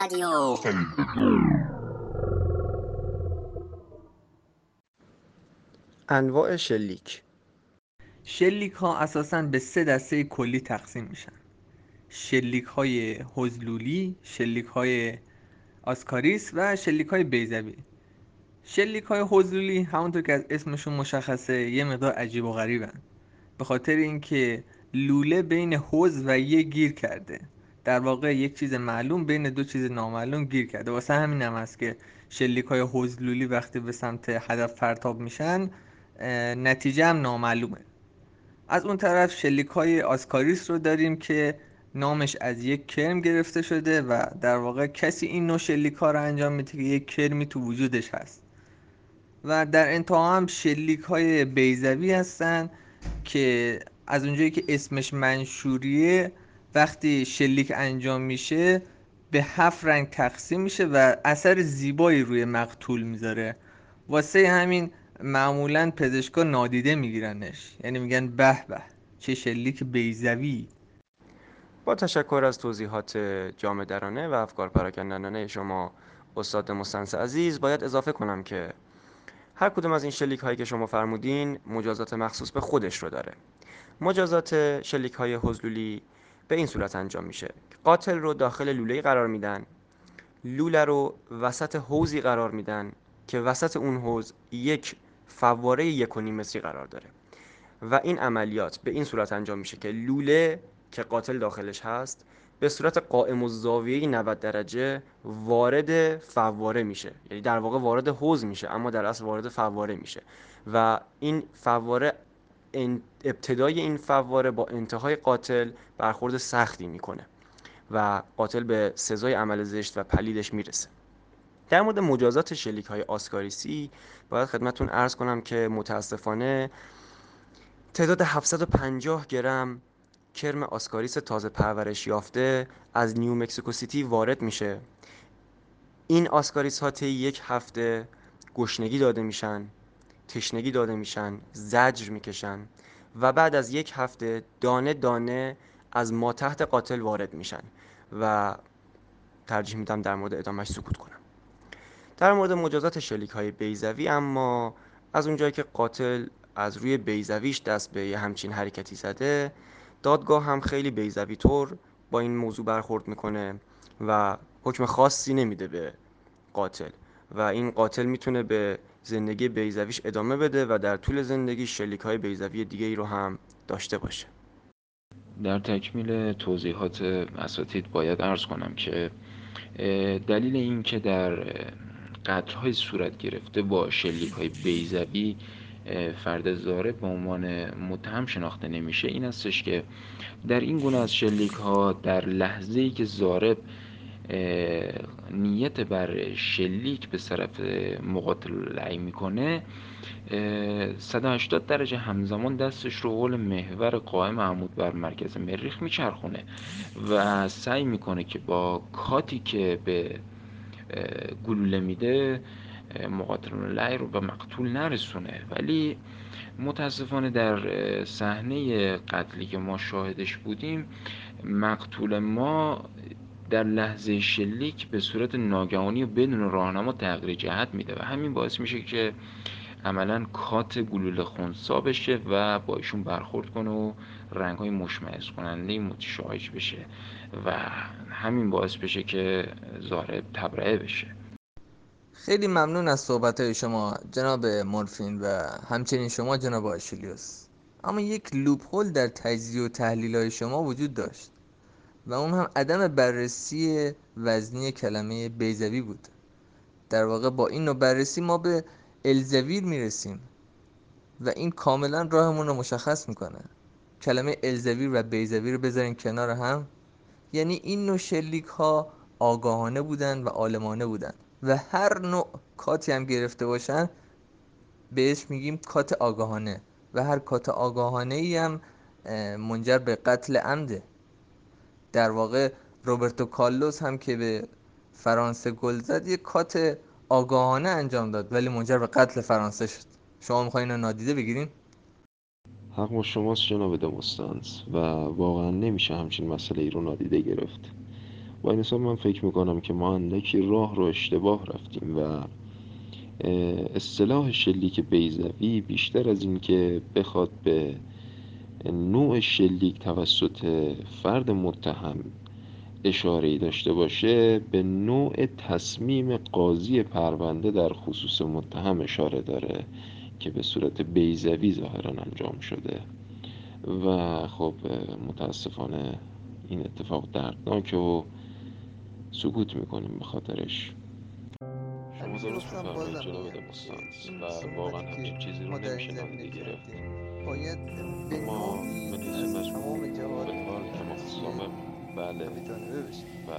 رادیو انواع شلیک. شلیک ها اساسا به سه دسته کلی تقسیم میشن. شلیک های هزلولی شلیک های آسکاریس و شلیک های بیزوی شلیک های هزلولی همونطور که از اسمشون مشخصه یه مقدار عجیب و غریبن. به خاطر اینکه لوله بین حوز و یه گیر کرده. در واقع یک چیز معلوم بین دو چیز نامعلوم گیر کرده. واسه همین هم هست که شلیک های حوزلولی وقتی به سمت هدف پرتاب میشن نتیجه هم نامعلومه. از اون طرف شلیک های آسکاریس رو داریم که نامش از یک کرم گرفته شده و در واقع کسی این نوع شلیک ها رو انجام میده که یک کرمی تو وجودش هست. و در انتها هم شلیک های بیزوی هستن که از اونجایی که اسمش منشوریه وقتی شلیک انجام میشه به هفت رنگ تقسیم میشه و اثر زیبایی روی مقتول می‌ذاره. واسه همین معمولا پزشکا نادیده میگیرنش. یعنی میگن به به چه شلیک بیزوی. با تشکر از توضیحات جامع درانه و افکار پراکندنانه شما استاد مستنس عزیز باید اضافه کنم که هر کدوم از این شلیک هایی که شما فرمودین مجازات مخصوص به خودش رو داره. مجازات شلیک های حضلولی به این صورت انجام میشه. قاتل رو داخل لوله قرار میدن. لوله رو وسط حوزی قرار میدن که وسط اون حوز یک فواره یک و نیم متری قرار داره. و این عملیات به این صورت انجام میشه که لوله که قاتل داخلش هست به صورت قائم و زاویه 90 درجه وارد فواره میشه. یعنی در واقع وارد حوز میشه اما در اصل وارد فواره میشه. و این فواره ابتدای این فواره با انتهای قاتل برخورد سختی می‌کنه و قاتل به سزای عمل زشت و پلیدش می‌رسه. در مورد مجازات شلیک های آسکاریسی باید خدمتون ارز کنم که متاسفانه تعداد 750 گرم کرم آسکاریس تازه پرورش یافته از نیو مکسیکو سیتی وارد میشه. این آسکاریس ها طی یک هفته گشنگی داده میشن. تشنگی داده میشن زجر می‌کشن و بعد از یک هفته دانه دانه از ما تحت قاتل وارد میشن و ترجیح میدم در مورد ادامهش سکوت کنم. در مورد مجازات شلیک های بیزوی اما از اونجایی که قاتل از روی بیزویش دست به یه همچین حرکتی زده دادگاه هم خیلی بیزوی طور با این موضوع برخورد می‌کنه و حکم خاصی نمیده به قاتل و این قاتل می‌تونه به زندگی بیزویش ادامه بده و در طول زندگی شلیک های بیزوی دیگه ای رو هم داشته باشه. در تکمیل توضیحات اساتید باید ارز کنم که دلیل این که در قتل های صورت گرفته با شلیک های بیزوی فرد زارب به عنوان متهم شناخته نمیشه این استش که در این گونه از شلیک ها در لحظه ای که زارب نیت بر شلیک به طرف مقاتل لعی می‌کنه. 180 درجه همزمان دستش رو قول محور قائم عمود بر مرکز مریخ میچرخونه و سعی می‌کنه که با کاتی که به گلوله میده مقاتل لعی رو به مقتول نرسونه. ولی متاسفانه در صحنه قتلی که ما شاهدش بودیم مقتول ما در لحظه شلیک به صورت ناگهانی و بدون راهنما تغییر جهت میده و همین باعث میشه که عملا کات گلوله خونسا بشه و با ایشون برخورد کنه و رنگ های مشمعز کننده متشایج بشه و همین باعث بشه که زارب تبرئه بشه. خیلی ممنون از صحبت های شما جناب مورفین و همچنین شما جناب آشیلیوس. اما یک لوپ هول در تجزیه و تحلیل های شما وجود داشت. و اون هم عدم بررسی وزنی کلمه بیزوی بود. در واقع با این نوع بررسی ما به الزویر می‌رسیم و این کاملا راهمون رو مشخص می‌کنه. کلمه الزویر و بیزویر رو بذارین کنار هم. یعنی این نوع شلیک ها آگاهانه بودن و عالمانه بودن و هر نوع کاتی هم گرفته باشن بهش میگیم کات آگاهانه و هر کات آگاهانه ای هم منجر به قتل عمده. در واقع روبرتو کالوس هم که به فرانسه گل زد یک کات آگاهانه انجام داد ولی منجر به قتل فرانسه شد. شما می‌خواین اینو نادیده بگیرین؟ حق با شماست جناب دموستانس و واقعا نمیشه همچین مسئله ای رو نادیده گرفت. با این حساب من فکر می‌کنم که ما اندکی راه رو اشتباه رفتیم و اصطلاح شلیک بیزوی بیشتر از این که بخواد به نوع شلیک توسط فرد متهم اشاره داشته باشه به نوع تصمیم قاضی پرونده در خصوص متهم اشاره داره که به صورت بیزوی ظاهرا انجام شده. و خب متاسفانه این اتفاق دردناکه و سکوت می‌کنیم به خاطرش. شما درست میفرمایید جناب دموستانس و واقعا همچین چیزی رو نمیشه نادیده گرفت باید به ما تمام حال تمام بله. و